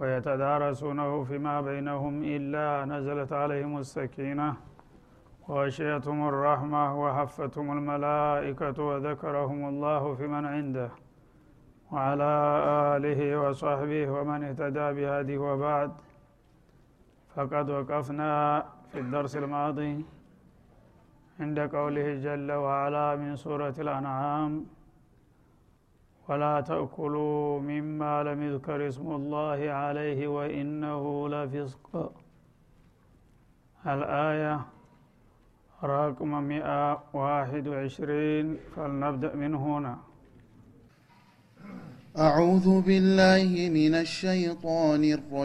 ويتدارسونه فيما بينهم إلا نزلت عليهم السكينة وغشيتهم الرحمة وحفتهم الملائكة وذكرهم الله في من عنده وعلى آله وصحبه ومن اهتدى بهذه وبعد. فقد وقفنا في الدرس الماضي عند قوله جل وعلا من سورة الأنعام ولا تأكلوا مما لم يذكر اسم الله عليه وإنه لفسق. الآية رقم 121 فلنبدأ من هنا. أعوذ بالله من الشيطان الرجيم.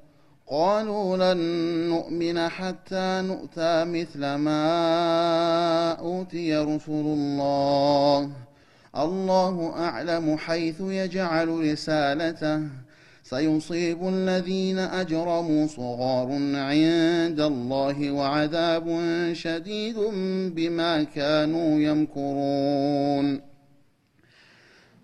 قالوا لن نؤمن حتى نؤتى مثل ما أوتي رسل الله. الله أعلم حيث يجعل رسالته. سيصيب الذين أجرموا صغار عند الله وعذاب شديد بما كانوا يمكرون.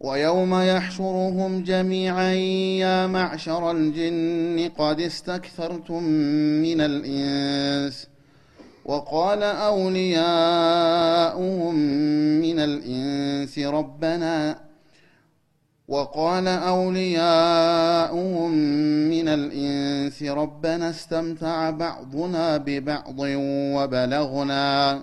ويوم يحشرهم جميعا يا معشر الجن قد استكثرتم من الإنس وقال أولياؤهم من الإنس ربنا وقال أولياؤهم من الإنس ربنا استمتع بعضنا ببعض وبلغنا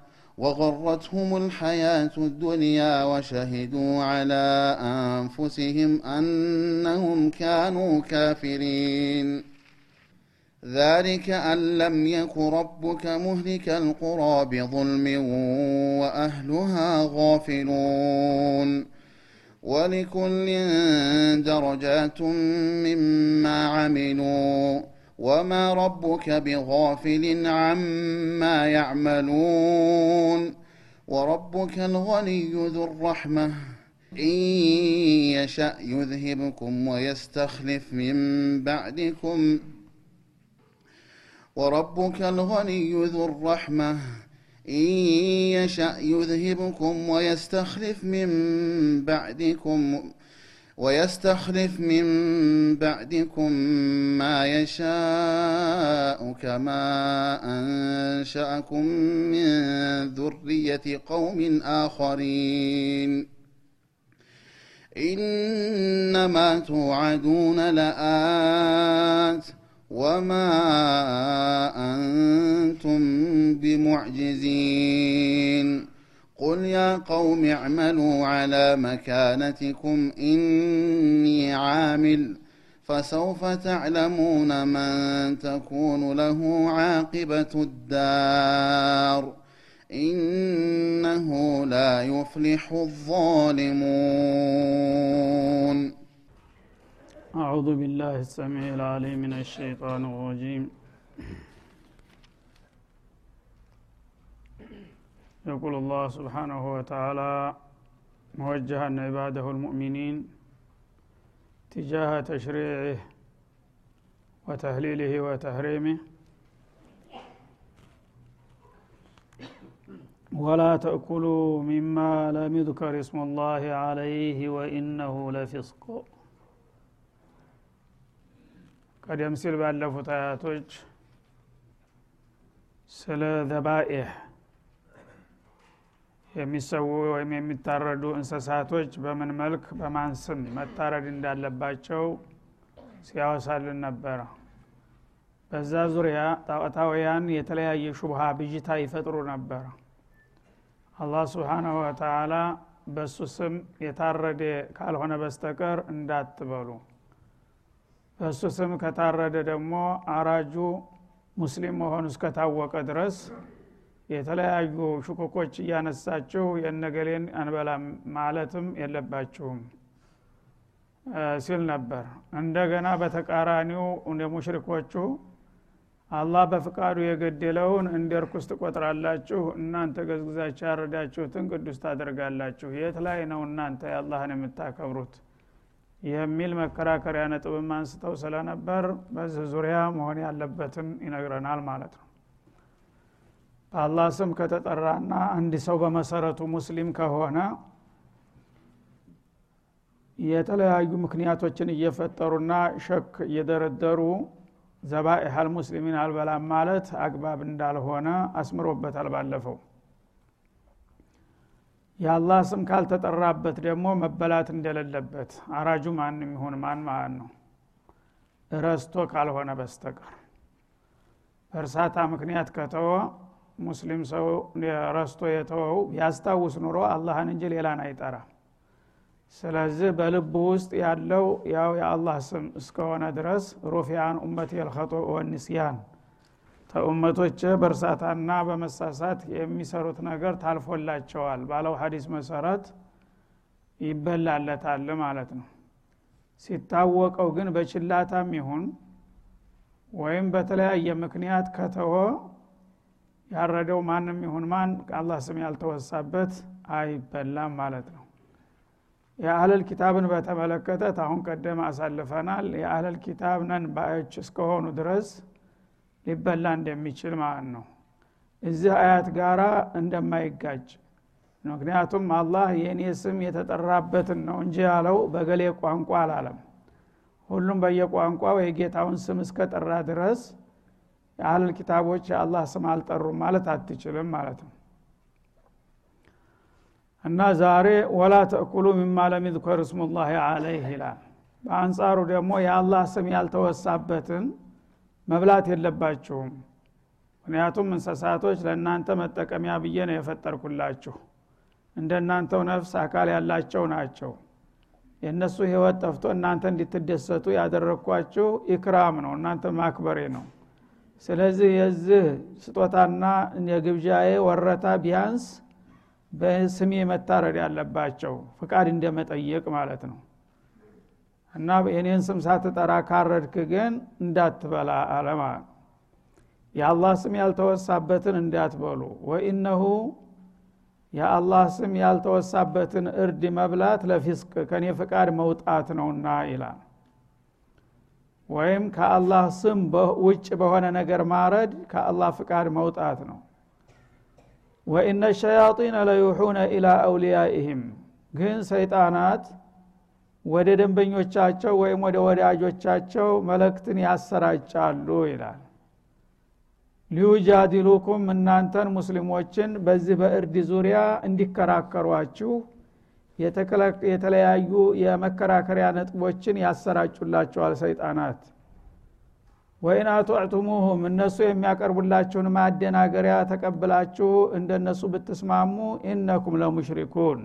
وغرتهم الحياة الدنيا وشهدوا على أنفسهم أنهم كانوا كافرين. ذلك أن لم يك ربك مهلك القرى بظلم وأهلها غافلون. ولكل درجات مما عملوا. وما ربك بغافل عما يعملون وربك الغني ذو الرحمة إن يشأ يذهبكم ويستخلف من بعدكم وربك الغني ذو الرحمة إن يشأ يذهبكم ويستخلف من بعدكم ويستخلف من بعدكم ما يشاء كما أنشأكم من ذرية قوم آخرين. إنما توعدون لآت وما أنتم بمعجزين. قل يا قوم اعملوا على مكانتكم إني عامل فسوف تعلمون من تكون له عاقبة الدار إنه لا يفلح الظالمون أعوذ بالله السميع العليم من الشيطان الرجيم يقول الله سبحانه وتعالى موجها عباده المؤمنين تجاه تشريعه وتهليله وتحريمه ولا تأكلوا مما لم يذكر اسم الله عليه وإنه لفسق ቀደም ሲል ባለፉት አያቶች ስለ ዘባኤህ የሚሰዉ ወይም የሚታረዱ እንስሳቶች በምን መልክ በማን ስም መታረድ እንዳለባቸው ሲያወሳልን ነበረ በዛ ዙሪያ ጣዖታውያን የተለያየ ሹብሃ ብዥታ ይፈጥሩ ነበረ አላህ ስብሓናሁ ወተላ በእሱ ስም የታረደ ካልሆነ በስተቀር እንዳትበሉ። በእሱ ስም ከታረደ ደግሞ አራጁ ሙስሊም መሆኑ እስከታወቀ ድረስ የተለያዩ ሽኮኮች እያነሳችሁ የነገሌን አንበላም ማለትም የለባችሁም ሲል ነበር። እንደገና በተቃራኒው እንደ ሙሽሪኮቹ አላህ በፍቃዱ የገደለውን እንደ ርኩስ ትቆጥራላችሁ እናንተ ገዝግዛችሁ ያረዳችሁትን ቅዱስ ታደርጋላችሁ። የት ላይ ነው እናንተ የአላህን የምታከብሩት? የሚል መከራከሪያ ነጥብም አንስተው ስለነበር በዚህ ዙሪያ መሆን ያለበትን ይነግረናል ማለት ነው በአላህ ስም ከተጠራና አንድ ሰው በመሰረቱ ሙስሊም ከሆነ የተለያዩ ምክንያቶችን እየፈጠሩና ሸክ እየደረደሩ ዘባኢሃል ሙስሊሚን አልበላም ማለት አግባብ እንዳልሆነ አስምሮበታል ባለፈው። የአላህ ስም ካልተጠራበት ደግሞ መበላት እንደሌለበት አራጁ ማንም ይሁን ማን ማለት ነው። ረስቶ ካልሆነ በስተቀር በእርሳታ ምክንያት ከተወ ሙስሊም ሰው ረስቶ የተወው ቢያስታውስ ኑሮ አላህን እንጂ ሌላን አይጠራ። ስለዚህ በልቡ ውስጥ ያለው ያው የአላህ ስም እስከሆነ ድረስ ሩፊያን ኡመት የልኸጦ ወኒስያን ተኡመቶች በእርሳታና በመሳሳት የሚሰሩት ነገር ታልፎላቸዋል ባለው ሀዲስ መሰረት ይበላለታል ማለት ነው። ሲታወቀው ግን በችላታም ይሁን ወይም በተለያየ ምክንያት ከተወ ያረደው ማንም ይሁን ማን አላህ ስም ያልተወሳበት አይበላም ማለት ነው። የአህለል ኪታብን በተመለከተ አሁን ቀደም አሳልፈናል። የአህለል ኪታብ ነን ባዮች እስከሆኑ ድረስ ሊበላ እንደሚችል ማለት ነው። እዚህ አያት ጋራ እንደማይጋጭ ምክንያቱም አላህ የእኔ ስም የተጠራበትን ነው እንጂ ያለው በገሌ ቋንቋ አላለም። ሁሉም በየቋንቋው የጌታውን ስም እስከጠራ ድረስ የአህለል ኪታቦች የአላህ ስም አልጠሩም ማለት አትችልም ማለት ነው። እና ዛሬ ወላ ተእኩሉ ሚማ ለም ይዝከር እስሙላህ አለይህ ይላል። በአንጻሩ ደግሞ የአላህ ስም ያልተወሳበትን መብላት የለባችሁም። ምክንያቱም እንስሳቶች ለእናንተ መጠቀሚያ ብዬ ነው የፈጠርኩላችሁ። እንደናንተው ነፍስ አካል ያላቸው ናቸው። የእነሱ ህይወት ጠፍቶ እናንተ እንድትደሰቱ ያደረግኳችሁ ኢክራም ነው እናንተ ማክበሬ ነው ስለዚህ የዚህ ስጦታና የግብዣዬ ወረታ ቢያንስ በስሜ መታረድ ያለባቸው ፍቃድ እንደመጠየቅ ማለት ነው። እና የኔን ስም ሳትጠራ ካረድክ ግን እንዳትበላ አለማ የአላህ ስም ያልተወሳበትን እንዳትበሉ ወኢነሁ የአላህ ስም ያልተወሳበትን እርድ መብላት ለፊስቅ ከኔ ፍቃድ መውጣት ነውና ይላል ወይም ከአላህ ስም ውጭ በሆነ ነገር ማረድ ከአላህ ፍቃድ መውጣት ነው። ወኢነ ሸያጢነ ለዩሑነ ኢላ አውልያኢህም ግን ሰይጣናት ወደ ደንበኞቻቸው ወይም ወደ ወዳጆቻቸው መለክትን ያሰራጫሉ ይላል። ሊዩጃዲሉኩም እናንተን ሙስሊሞችን በዚህ በእርድ ዙሪያ እንዲከራከሯችሁ የተለያዩ የመከራከሪያ ነጥቦችን ያሰራጩላቸዋል ሰይጣናት። ወይን አቱዕቱሙሁም እነሱ የሚያቀርቡላችሁን ማደናገሪያ ተቀብላችሁ እንደነሱ ብትስማሙ ኢነኩም ለሙሽሪኩን።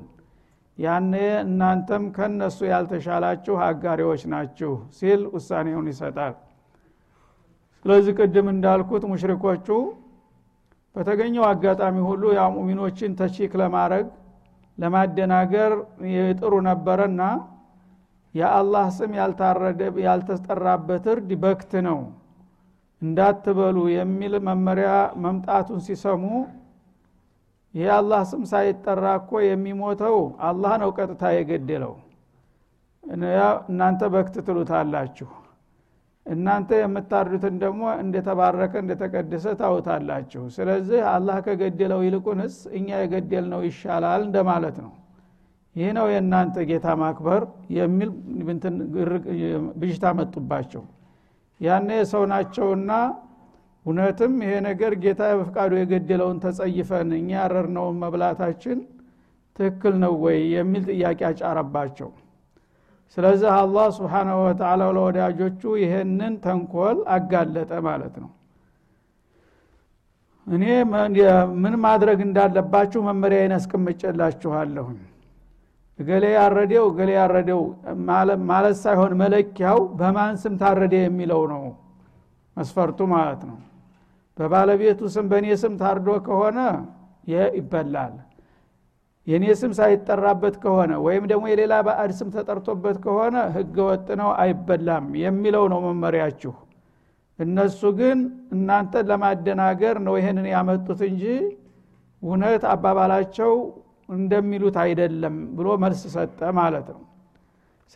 ያኔ እናንተም ከነሱ ያልተሻላችሁ አጋሪዎች ናችሁ ሲል ውሳኔውን ይሰጣል። ስለዚህ ቅድም እንዳልኩት ሙሽሪኮቹ በተገኘው አጋጣሚ ሁሉ ያ ተቺክ ለማድረግ ለማደናገር ይጥሩ ነበረና የአላህ ስም ያልተጠራበት እርድ በክት ነው። እንዳትበሉ የሚል መመሪያ መምጣቱን ሲሰሙ ይህ አላህ ስም ሳይጠራ እኮ የሚሞተው አላህ ነው ቀጥታ የገደለው። እናንተ በክት ትሉታላችሁ እናንተ የምታርዱትን ደግሞ እንደተባረከ እንደተቀደሰ ታውታላችሁ። ስለዚህ አላህ ከገደለው ይልቁንስ እኛ የገደልነው ይሻላል እንደማለት ነው። ይህ ነው የእናንተ ጌታ ማክበር የሚል ብዥታ መጡባቸው። ያኔ ሰው ናቸውና እውነትም ይሄ ነገር ጌታ በፍቃዱ የገደለውን ተጸይፈን እኛ ያረርነውን መብላታችን ትክክል ነው ወይ የሚል ጥያቄ አጫረባቸው ስለዚህ አላህ ስብሓናሁ ወተላ ለወዳጆቹ ይህንን ተንኮል አጋለጠ ማለት ነው። እኔ ምን ማድረግ እንዳለባችሁ መመሪያዬን አስቀምጨላችኋለሁኝ እገሌ ያረደው እገሌ ያረደው ማለት ሳይሆን መለኪያው በማን ስም ታረደ የሚለው ነው መስፈርቱ ማለት ነው። በባለቤቱ ስም በእኔ ስም ታርዶ ከሆነ ይህ ይበላል የእኔ ስም ሳይጠራበት ከሆነ ወይም ደግሞ የሌላ ባዕድ ስም ተጠርቶበት ከሆነ ህገ ወጥ ነው አይበላም የሚለው ነው መመሪያችሁ። እነሱ ግን እናንተን ለማደናገር ነው ይሄንን ያመጡት እንጂ እውነት አባባላቸው እንደሚሉት አይደለም ብሎ መልስ ሰጠ ማለት ነው።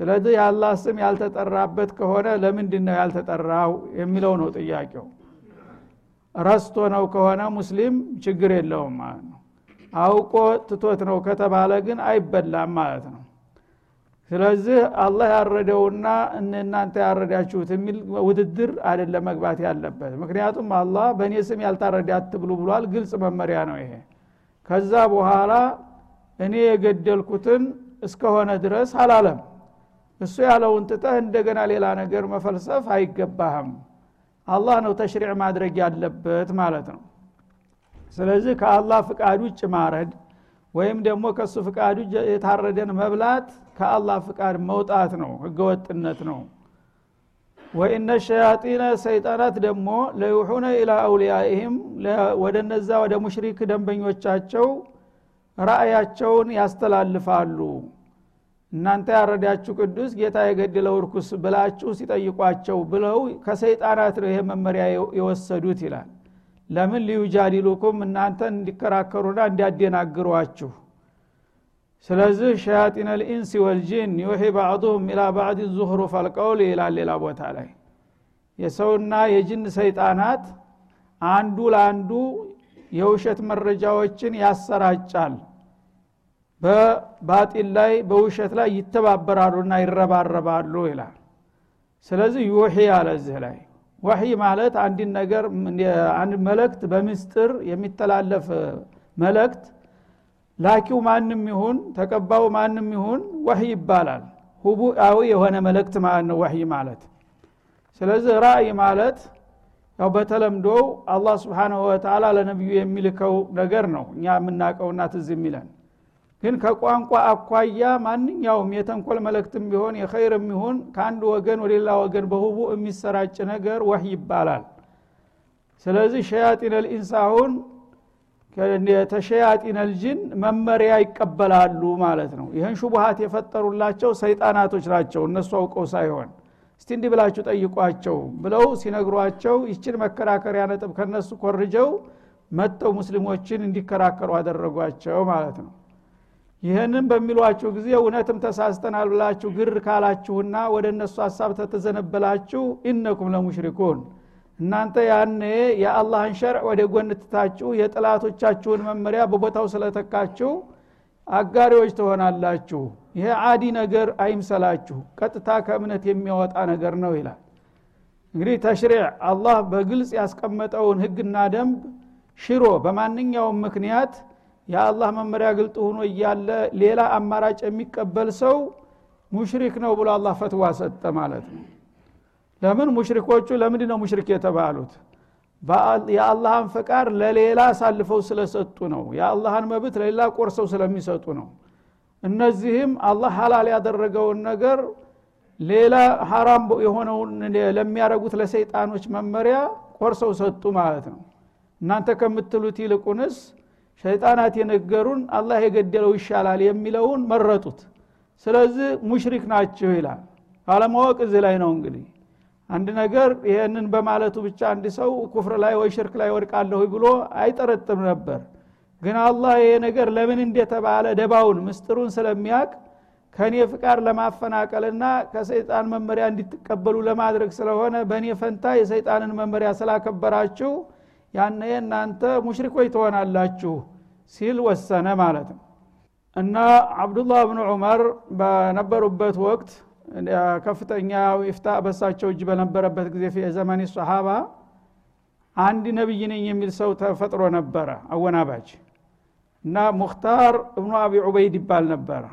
ስለዚህ የአላህ ስም ያልተጠራበት ከሆነ ለምንድን ነው ያልተጠራው የሚለው ነው ጥያቄው። ረስቶ ነው ከሆነ ሙስሊም ችግር የለውም ማለት ነው አውቆ ትቶት ነው ከተባለ ግን አይበላም ማለት ነው። ስለዚህ አላህ ያረደውና እናንተ ያረዳችሁት የሚል ውድድር አይደለም መግባት ያለበት። ምክንያቱም አላህ በእኔ ስም ያልታረደ አትብሉ ብሏል። ግልጽ መመሪያ ነው ይሄ። ከዛ በኋላ እኔ የገደልኩትን እስከሆነ ድረስ አላለም። እሱ ያለውን ትተህ እንደገና ሌላ ነገር መፈልሰፍ አይገባህም። አላህ ነው ተሽሪዕ ማድረግ ያለበት ማለት ነው ስለዚህ ከአላህ ፍቃድ ውጭ ማረድ ወይም ደግሞ ከእሱ ፍቃድ ውጭ የታረደን መብላት ከአላህ ፍቃድ መውጣት ነው ህገወጥነት ነው። ወኢነ ሸያጢነ ሰይጣናት ደግሞ ለዩሑነ ኢላ አውሊያኢህም ወደ እነዛ ወደ ሙሽሪክ ደንበኞቻቸው ራእያቸውን ያስተላልፋሉ። እናንተ ያረዳችሁ ቅዱስ ጌታ የገደለው እርኩስ ብላችሁ ሲጠይቋቸው ብለው ከሰይጣናት ነው ይሄ መመሪያ የወሰዱት ይላል ለምን ሊዩጃዲሉኩም እናንተን እንዲከራከሩና እንዲያደናግሯችሁ? ስለዚህ ሸያጢን ልኢንስ ወልጂን ዩሒ ባዕዱሁም ኢላ ባዕድ ዙህሩ ፈልቀውል ይላል ሌላ ቦታ ላይ። የሰውና የጅን ሰይጣናት አንዱ ለአንዱ የውሸት መረጃዎችን ያሰራጫል። በባጢል ላይ በውሸት ላይ ይተባበራሉና ይረባረባሉ ይላል። ስለዚህ ዩሒ አለ እዚህ ላይ ወሕይ ማለት አንድን ነገር መልእክት በምስጥር የሚተላለፍ መልእክት። ላኪው ማንም ይሁን ተቀባው ማንም ይሁን ወህይ ይባላል። ሁቡአዊ የሆነ መልእክት ማለት ነው ወህይ ማለት። ስለዚህ ራእይ ማለት ያው በተለምዶው አላህ ስብሓንሁ ወተላ ለነቢዩ የሚልከው ነገር ነው። እኛ የምናውቀውና ትዝ የሚለን ግን ከቋንቋ አኳያ ማንኛውም የተንኮል መልእክትም ቢሆን የኸይርም ይሁን ከአንድ ወገን ወደ ሌላ ወገን በሁቡ የሚሰራጭ ነገር ወህይ ይባላል። ስለዚህ ሸያጢን ልኢንስ አሁን ተሸያጢን ልጅን መመሪያ ይቀበላሉ ማለት ነው። ይህን ሹቡሃት የፈጠሩላቸው ሰይጣናቶች ናቸው። እነሱ አውቀው ሳይሆን እስቲ እንዲህ ብላችሁ ጠይቋቸው ብለው ሲነግሯቸው ይችን መከራከሪያ ነጥብ ከነሱ ኮርጀው መጥተው ሙስሊሞችን እንዲከራከሩ አደረጓቸው ማለት ነው ይህንን በሚሏችሁ ጊዜ እውነትም ተሳስተናል ብላችሁ ግር ካላችሁና ወደ እነሱ ሀሳብ ተተዘነበላችሁ ኢነኩም ለሙሽሪኩን። እናንተ ያኔ የአላህን ሸርዕ ወደ ጎን ትታችሁ የጥላቶቻችሁን መመሪያ በቦታው ስለተካችሁ አጋሪዎች ትሆናላችሁ። ይሄ አዲ ነገር አይምሰላችሁ ቀጥታ ከእምነት የሚያወጣ ነገር ነው ይላል። እንግዲህ ተሽሪዕ አላህ በግልጽ ያስቀመጠውን ህግና ደንብ ሽሮ በማንኛውም ምክንያት የአላህ መመሪያ ግልጥ ሆኖ እያለ ሌላ አማራጭ የሚቀበል ሰው ሙሽሪክ ነው ብሎ አላህ ፈትዋ ሰጠ ማለት ነው። ለምን? ሙሽሪኮቹ ለምንድ ነው ሙሽሪክ የተባሉት? የአላህን ፈቃድ ለሌላ አሳልፈው ስለሰጡ ነው። የአላህን መብት ለሌላ ቆርሰው ስለሚሰጡ ነው። እነዚህም አላህ ሀላል ያደረገውን ነገር ሌላ ሀራም የሆነውን ለሚያደረጉት ለሰይጣኖች መመሪያ ቆርሰው ሰጡ ማለት ነው። እናንተ ከምትሉት ይልቁንስ ሸይጣናት የነገሩን አላህ የገደለው ይሻላል የሚለውን መረጡት። ስለዚህ ሙሽሪክ ናችሁ ይላል። አለማወቅ እዚህ ላይ ነው እንግዲህ። አንድ ነገር ይህንን በማለቱ ብቻ አንድ ሰው ኩፍር ላይ ወይ ሽርክ ላይ ወድቃለሁ ብሎ አይጠረጥም ነበር። ግን አላህ ይሄ ነገር ለምን እንደተባለ ደባውን ምስጥሩን ስለሚያቅ ከእኔ ፍቃድ ለማፈናቀልና ከሰይጣን መመሪያ እንዲትቀበሉ ለማድረግ ስለሆነ በእኔ ፈንታ የሰይጣንን መመሪያ ስላከበራችሁ ያነ እናንተ ሙሽሪኮች ትሆናላችሁ ሲል ወሰነ ማለት ነው። እና አብዱላህ ብን ዑመር በነበሩበት ወቅት ከፍተኛ ይፍታ በሳቸው እጅ በነበረበት ጊዜ የዘመን ሰሃባ አንድ ነቢይ ነኝ የሚል ሰው ተፈጥሮ ነበረ አወናባጅ። እና ሙክታር እብኑ አቢ ዑበይድ ይባል ነበረ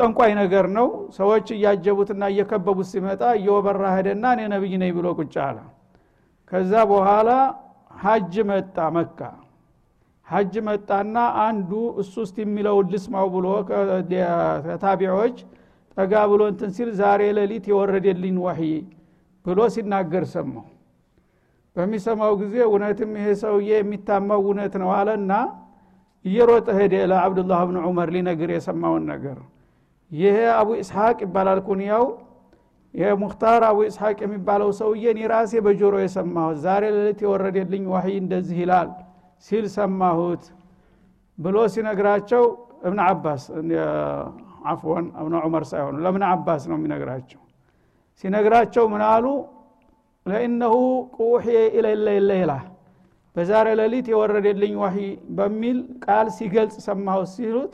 ጠንቋይ ነገር ነው። ሰዎች እያጀቡትና እየከበቡት ሲመጣ እየወበራ ሄደና እኔ ነቢይ ነኝ ብሎ ቁጭ አለ ከዛ በኋላ ሀጅ መጣ መካ። ሀጅ መጣና አንዱ እሱ ውስጥ የሚለውን ልስማው ብሎ ከታቢዎች ጠጋ ብሎ እንትን ሲል ዛሬ ሌሊት የወረደልኝ ወህይ ብሎ ሲናገር ሰማው በሚሰማው ጊዜ እውነትም ይሄ ሰውዬ የሚታማው እውነት ነው አለና እየሮጠ ሄደ ለአብዱላህ ብን ዑመር ሊነግር የሰማውን ነገር። ይሄ አቡ ኢስሐቅ ይባላል ኩንያው የሙክታር አቡ ኢስሐቅ የሚባለው ሰውዬ እኔ ራሴ በጆሮ የሰማሁት ዛሬ ሌሊት የወረደልኝ ዋህይ እንደዚህ ይላል ሲል ሰማሁት ብሎ ሲነግራቸው እብን አባስ አፍወን እብነ ዑመር ሳይሆኑ ለምን አባስ ነው የሚነግራቸው። ሲነግራቸው ምን አሉ? ለእነሁ ቁውሕየ ኢለይለይላ በዛሬ ሌሊት የወረደልኝ ዋሂ በሚል ቃል ሲገልጽ ሰማሁት ሲሉት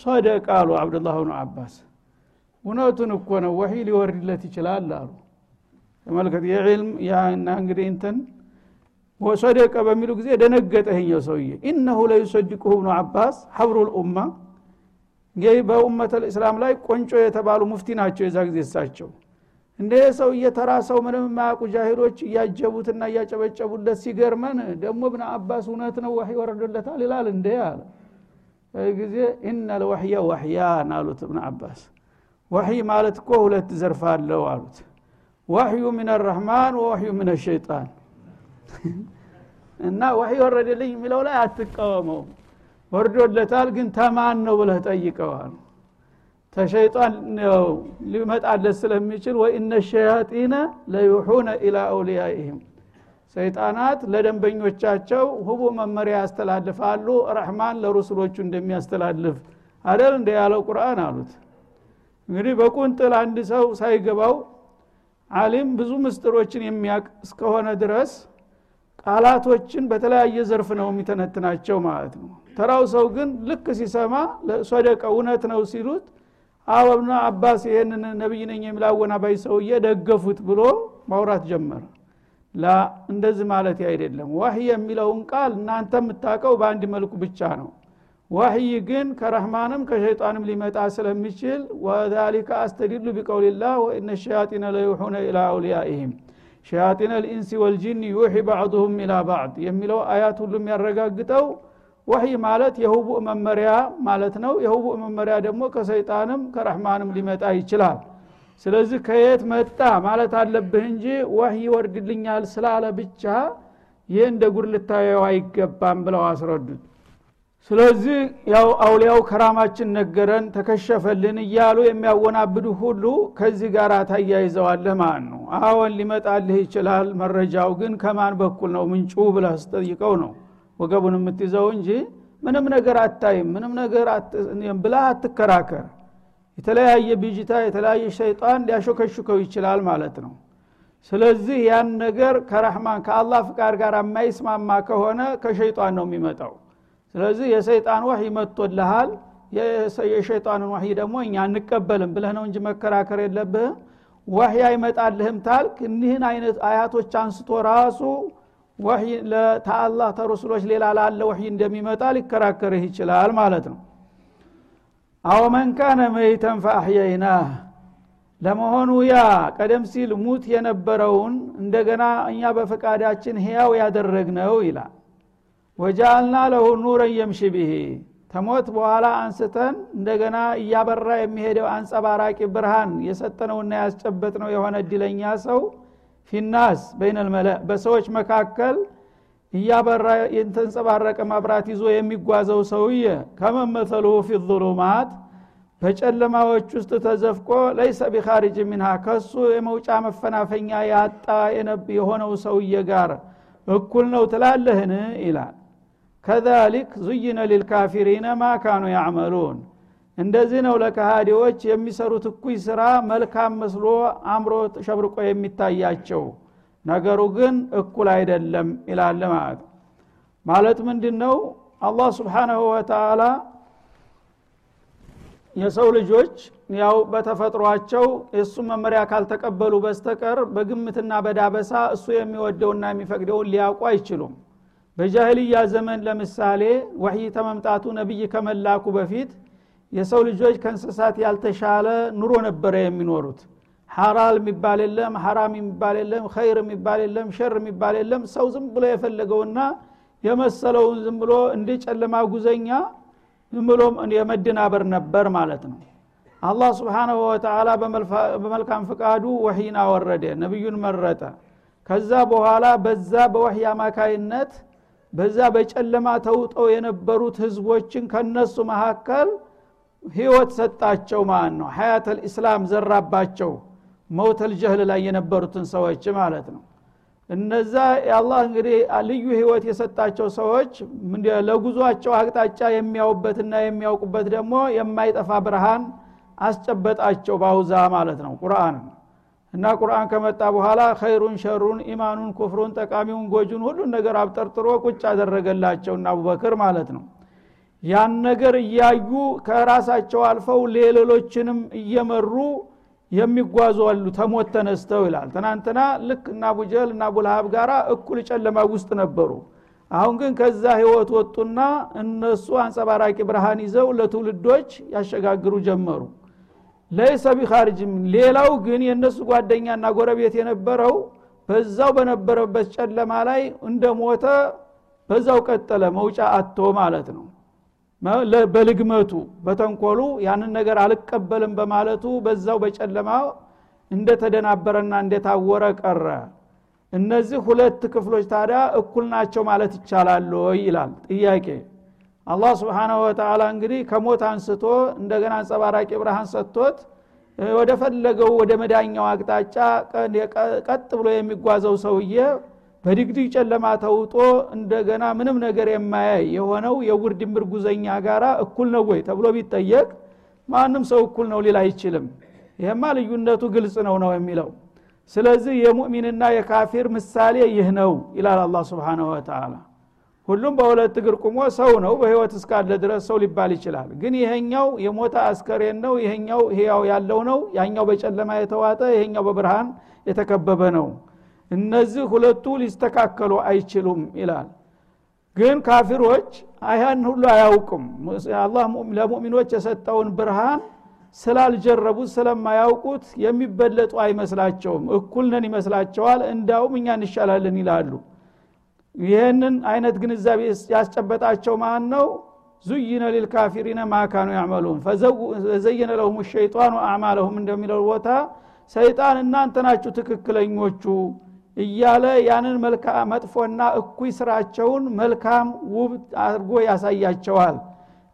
ሶደቅ አሉ አብዱላህ ብኑ አባስ እውነቱን እኮ ነው። ወሒ ሊወርድለት ይችላል አሉ። ተመልከት የዕልም ያና እንግዲህ እንትን ወሶደቀ በሚሉ ጊዜ ደነገጠ ይሄኛው ሰውዬ። ኢነሁ ለዩሰድቁሁ ብኑ አባስ ሀብሩ ልኡማ እንግዲህ በኡመት ልእስላም ላይ ቆንጮ የተባሉ ሙፍቲ ናቸው የዛ ጊዜ እሳቸው። እንደ ሰው እየተራ ሰው ምንም የማያውቁ ጃሂሎች እያጀቡትና እያጨበጨቡለት ሲገርመን ደግሞ ብን አባስ እውነት ነው ዋህ ወረዶለታል ይላል እንደ አለ። ጊዜ ኢነ ልወሕየ ወሕያን አሉት እብን አባስ ወሕይ ማለት እኮ ሁለት ዘርፍ አለው አሉት። ወሕዩ ምን ረሕማን ወወሕዩ ምን ሸይጣን እና ወሕይ ወረደልኝ የሚለው ላይ አትቃወመው ወርዶለታል ግን ተማን ነው ብለህ ጠይቀዋል። ተሸይጣን ሊመጣለት ስለሚችል ወኢነ ሸያጢነ ለዩሑነ ኢላ አውልያኢህም። ሰይጣናት ለደንበኞቻቸው ሁቡ መመሪያ ያስተላልፋሉ ረሕማን ለሩስሎቹ እንደሚያስተላልፍ አደል እንደ ያለው ቁርአን አሉት እንግዲህ በቁንጥል አንድ ሰው ሳይገባው አሊም ብዙ ምስጥሮችን የሚያቅ እስከሆነ ድረስ ቃላቶችን በተለያየ ዘርፍ ነው የሚተነትናቸው ማለት ነው። ተራው ሰው ግን ልክ ሲሰማ ሶደቀ እውነት ነው ሲሉት አወብነ አባስ ይህንን ነቢይ ነኝ የሚል አወናባይ ሰውዬ ደገፉት ብሎ ማውራት ጀመረ። ላ እንደዚህ ማለት አይደለም። ወህይ የሚለውን ቃል እናንተ የምታውቀው በአንድ መልኩ ብቻ ነው ወህይ ግን ከረህማንም ከሸይጣንም ሊመጣ ስለሚችል ወዛሊከ አስተዲሉ ቢቀውልላህ ወኢነ ሸያጢነ ለዩሑነ ኢላ አውልያኢህም ሸያጢነ ልኢንሲ ወልጂን ዩሒ ባዕዱሁም ኢላ ባዕድ የሚለው አያት ሁሉ የሚያረጋግጠው ወህይ ማለት የህቡእ መመሪያ ማለት ነው። የህቡእ መመሪያ ደግሞ ከሰይጣንም ከረህማንም ሊመጣ ይችላል። ስለዚህ ከየት መጣ ማለት አለብህ እንጂ ወህይ ይወርድልኛል ስላለ ብቻ ይህ እንደ ጉድ ልታየው አይገባም ብለው አስረዱት ስለዚህ ያው አውሊያው ከራማችን ነገረን ተከሸፈልን እያሉ የሚያወናብዱ ሁሉ ከዚህ ጋር ታያይዘዋለህ ማለት ነው። አዎን ሊመጣልህ ይችላል መረጃው ግን ከማን በኩል ነው? ምንጩ ብለህ ስጠይቀው ነው ወገቡን የምትይዘው እንጂ ምንም ነገር አታይም ምንም ነገር ብለህ አትከራከር። የተለያየ ብጅታ የተለያየ ሸይጣን ሊያሾከሹከው ይችላል ማለት ነው። ስለዚህ ያን ነገር ከረህማን ከአላህ ፍቃድ ጋር የማይስማማ ከሆነ ከሸይጣን ነው የሚመጣው ስለዚህ የሰይጣን ወህይ መጥቶልሃል። የሸይጣንን ወህይ ደግሞ እኛ አንቀበልም ብለህ ነው እንጂ መከራከር የለብህም። ወህይ አይመጣልህም ታልክ። እኒህን አይነት አያቶች አንስቶ ራሱ ወህይ ተአላህ ተረሱሎች ሌላ ላለ ወህይ እንደሚመጣ ሊከራከርህ ይችላል ማለት ነው። አዎ መን ካነ መይተን ፈአሕየይናህ ለመሆኑ ያ ቀደም ሲል ሙት የነበረውን እንደገና እኛ በፈቃዳችን ህያው ያደረግነው ይላል ወጃአልና ለሁ ኑረን የምሽ ብሄ ተሞት በኋላ አንስተን እንደገና እያበራ የሚሄደው አንጸባራቂ ብርሃን የሰጠነውና ያስጨበጥነው የሆነ እድለኛ ሰው ፊናስ በይነልመለ በሰዎች መካከል እያበራ የተንጸባረቀ መብራት ይዞ የሚጓዘው ሰውዬ ከመመሰሉ ፊ በጨለማዎች ውስጥ ተዘፍቆ ለይሰ ቢኻሪጅ ሚንሃ ከሱ የመውጫ መፈናፈኛ ያጣ የሆነው ሰውዬ ጋር እኩል ነው ትላለህን? ይላል ከዛሊክ ዙይነ ሊልካፊሪነ ማ ካኑ ያዕመሉን። እንደዚህ ነው ለካሃዲዎች የሚሰሩት እኩይ ስራ መልካም መስሎ አምሮ ሸብርቆ የሚታያቸው። ነገሩ ግን እኩል አይደለም ይላል ማለት ማለት ምንድን ነው አላህ ስብሓናሁ ወተላ የሰው ልጆች ያው በተፈጥሯቸው የእሱ መመሪያ ካልተቀበሉ በስተቀር በግምትና በዳበሳ እሱ የሚወደውና የሚፈቅደውን ሊያውቁ አይችሉም በጃህልያ ዘመን ለምሳሌ ወህይ ተመምጣቱ ነቢይ ከመላኩ በፊት የሰው ልጆች ከእንስሳት ያልተሻለ ኑሮ ነበረ የሚኖሩት። ሐራል የሚባል የለም ሐራም የሚባል የለም ኸይር የሚባል የለም ሸር የሚባል የለም። ሰው ዝም ብሎ የፈለገውና የመሰለውን ዝም ብሎ እንደ ጨለማ ጉዘኛ ዝም ብሎ የመደናበር ነበር ማለት ነው። አላህ ስብሓናሁ ወተላ በመልካም ፍቃዱ ወህይን አወረደ ነቢዩን መረጠ። ከዛ በኋላ በዛ በወህይ አማካይነት በዛ በጨለማ ተውጠው የነበሩት ህዝቦችን ከነሱ መካከል ህይወት ሰጣቸው ማለት ነው። ሀያት ልእስላም ዘራባቸው መውተል ጀህል ላይ የነበሩትን ሰዎች ማለት ነው። እነዛ የአላህ እንግዲህ ልዩ ህይወት የሰጣቸው ሰዎች ለጉዟቸው አቅጣጫ የሚያውበትና የሚያውቁበት ደግሞ የማይጠፋ ብርሃን አስጨበጣቸው ባውዛ ማለት ነው ቁርአን እና ቁርአን ከመጣ በኋላ ኸይሩን ሸሩን ኢማኑን ኩፍሩን ጠቃሚውን ጎጁን ሁሉን ነገር አብጠርጥሮ ቁጭ አደረገላቸውና አቡበክር ማለት ነው። ያን ነገር እያዩ ከራሳቸው አልፈው ሌሎችንም እየመሩ የሚጓዙ አሉ። ተሞት ተነስተው ይላል። ትናንትና ልክ እና አቡጀህል እና አቡልሃብ ጋር እኩል ጨለማ ውስጥ ነበሩ። አሁን ግን ከዛ ህይወት ወጡና እነሱ አንጸባራቂ ብርሃን ይዘው ለትውልዶች ያሸጋግሩ ጀመሩ ለይሰ ቢኻርጅም ሌላው ግን የእነሱ ጓደኛና ጎረቤት የነበረው በዛው በነበረበት ጨለማ ላይ እንደ ሞተ በዛው ቀጠለ መውጫ አቶ ማለት ነው። በልግመቱ በተንኮሉ ያንን ነገር አልቀበልም በማለቱ በዛው በጨለማ እንደተደናበረና እንደታወረ ቀረ። እነዚህ ሁለት ክፍሎች ታዲያ እኩል ናቸው ማለት ይቻላል ይላል ጥያቄ አላህ ስብሓናሁ ወተላ እንግዲህ ከሞት አንስቶ እንደገና አንጸባራቂ ብርሃን ሰጥቶት ወደ ፈለገው ወደ መዳኛው አቅጣጫ ቀጥ ብሎ የሚጓዘው ሰውዬ በድግድግ ጨለማ ተውጦ እንደገና ምንም ነገር የማያይ የሆነው የውር ድምር ጉዘኛ ጋራ እኩል ነው ወይ ተብሎ ቢጠየቅ ማንም ሰው እኩል ነው ሊል አይችልም። ይህማ ልዩነቱ ግልጽ ነው ነው የሚለው። ስለዚህ የሙእሚንና የካፊር ምሳሌ ይህ ነው ይላል አላ ስብን ወተላ ሁሉም በሁለት እግር ቁሞ ሰው ነው በህይወት እስካለ ድረስ ሰው ሊባል ይችላል። ግን ይሄኛው የሞተ አስከሬን ነው ይሄኛው ህያው ያለው ነው ያኛው በጨለማ የተዋጠ ይሄኛው በብርሃን የተከበበ ነው። እነዚህ ሁለቱ ሊስተካከሉ አይችሉም ይላል። ግን ካፊሮች አያን ሁሉ አያውቁም። አላህ ለሙእሚኖች የሰጠውን ብርሃን ስላልጀረቡት ስለማያውቁት የሚበለጡ አይመስላቸውም። እኩል ነን ይመስላቸዋል። እንዳውም እኛ እንሻላለን ይላሉ ይህንን አይነት ግንዛቤ ያስጨበጣቸው ማን ነው ዙይነ ሊልካፊሪነ ማካኑ ያዕመሉን። ፈዘየነ ለሁም ሸይጣኑ አዕማለሁም እንደሚለው ቦታ ሰይጣን እናንተ ናችሁ ትክክለኞቹ እያለ ያንን መጥፎና እኩይ ስራቸውን መልካም ውብ አድርጎ ያሳያቸዋል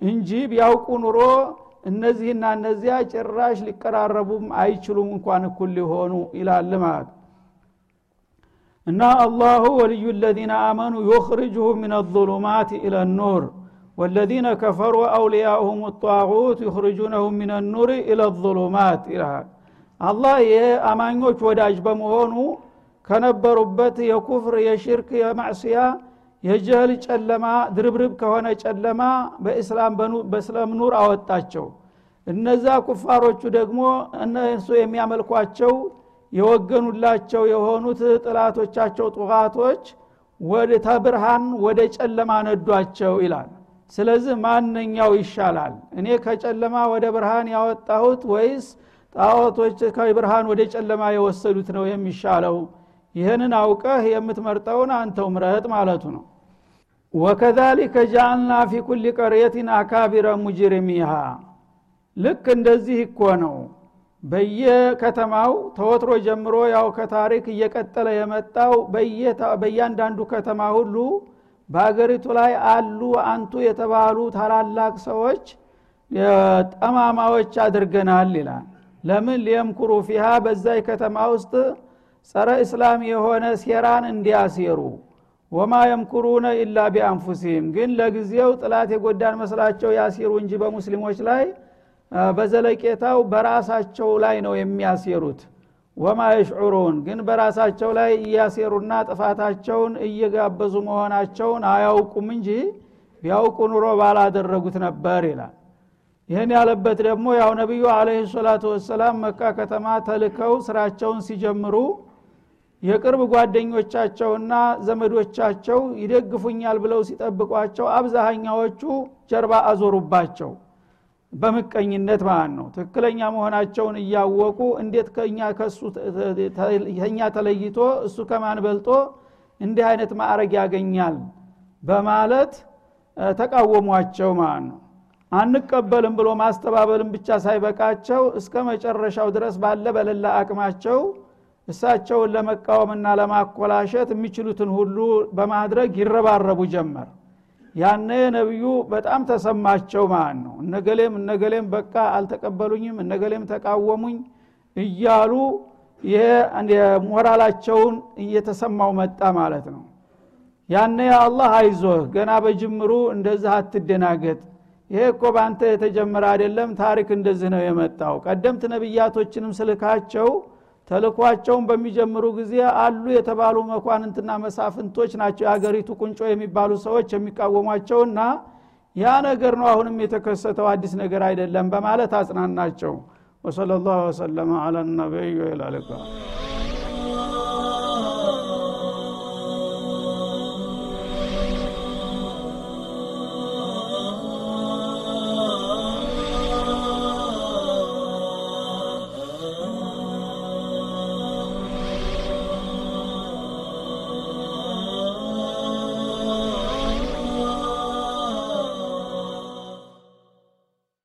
እንጂ ቢያውቁ ኑሮ እነዚህና እነዚያ ጭራሽ ሊቀራረቡም አይችሉም እንኳን እኩል ሊሆኑ ይላል ማለት እና አላሁ ወልዩ ለዚነ አመኑ ዩኽርጅሁም ምን አظሉማት ኢለ ኑር ወለዚነ ከፈሩ አውልያኡሁም ጣዑት ዩኽርጁነሁም ምን ኑር ኢለ ظሉማት ይልሃል አላህ የአማኞች ወዳጅ በመሆኑ ከነበሩበት የኩፍር የሽርክ የማዕስያ የጀህል ጨለማ ድርብርብ ከሆነ ጨለማ በእስላም ኑር አወጣቸው። እነዛ ኩፋሮቹ ደግሞ እነሱ የሚያመልኳቸው የወገኑላቸው የሆኑት ጥላቶቻቸው ጡቃቶች ወደ ተብርሃን ወደ ጨለማ ነዷቸው ይላል። ስለዚህ ማንኛው ይሻላል? እኔ ከጨለማ ወደ ብርሃን ያወጣሁት ወይስ ጣዖቶች ከብርሃን ወደ ጨለማ የወሰዱት ነው የሚሻለው? ይህንን አውቀህ የምትመርጠውን አንተው ምረጥ ማለቱ ነው። ወከዛሊከ ጃአልና ፊ ኩል ቀርየትን አካቢረ ሙጅሪሚሃ። ልክ እንደዚህ እኮ ነው በየከተማው ተወትሮ ጀምሮ ያው ከታሪክ እየቀጠለ የመጣው በእያንዳንዱ ከተማ ሁሉ በሀገሪቱ ላይ አሉ አንቱ የተባሉ ታላላቅ ሰዎች ጠማማዎች አድርገናል ይላል። ለምን ሊየምኩሩ ፊሃ በዛይ ከተማ ውስጥ ጸረ እስላም የሆነ ሴራን እንዲያሴሩ ወማ የምኩሩነ ኢላ ቢአንፉሲህም ግን ለጊዜው ጥላት የጎዳን መስላቸው ያሲሩ እንጂ በሙስሊሞች ላይ በዘለቄታው በራሳቸው ላይ ነው የሚያሴሩት። ወማ የሽዑሩን ግን በራሳቸው ላይ እያሴሩና ጥፋታቸውን እየጋበዙ መሆናቸውን አያውቁም እንጂ ቢያውቁ ኑሮ ባላደረጉት ነበር ይላል። ይህን ያለበት ደግሞ ያው ነቢዩ አለህ ሰላቱ ወሰላም መካ ከተማ ተልከው ስራቸውን ሲጀምሩ የቅርብ ጓደኞቻቸውና ዘመዶቻቸው ይደግፉኛል ብለው ሲጠብቋቸው አብዛሃኛዎቹ ጀርባ አዞሩባቸው በምቀኝነት ማለት ነው። ትክክለኛ መሆናቸውን እያወቁ እንዴት ከኛ ከሱ ከኛ ተለይቶ እሱ ከማን በልጦ እንዲህ አይነት ማዕረግ ያገኛል በማለት ተቃወሟቸው ማለት ነው። አንቀበልም ብሎ ማስተባበልም ብቻ ሳይበቃቸው እስከ መጨረሻው ድረስ ባለ በሌላ አቅማቸው እሳቸውን ለመቃወምና ለማኮላሸት የሚችሉትን ሁሉ በማድረግ ይረባረቡ ጀመር ያነ ነቢዩ በጣም ተሰማቸው ማለት ነው። እነገሌም እነገሌም በቃ አልተቀበሉኝም እነገሌም ተቃወሙኝ እያሉ ሞራላቸውን እየተሰማው መጣ ማለት ነው። ያነ አላህ አይዞህ ገና በጅምሩ እንደዚህ አትደናገጥ። ይሄ እኮ በአንተ የተጀመረ አይደለም ታሪክ እንደዚህ ነው የመጣው። ቀደምት ነቢያቶችንም ስልካቸው ተልኳቸውን በሚጀምሩ ጊዜ አሉ የተባሉ መኳንንትና መሳፍንቶች ናቸው። የአገሪቱ ቁንጮ የሚባሉ ሰዎች የሚቃወሟቸውና ያ ነገር ነው አሁንም የተከሰተው አዲስ ነገር አይደለም በማለት አጽናናቸው። ወሰለ ላሁ ወሰለማ አላ ነቢይ ወላልቃ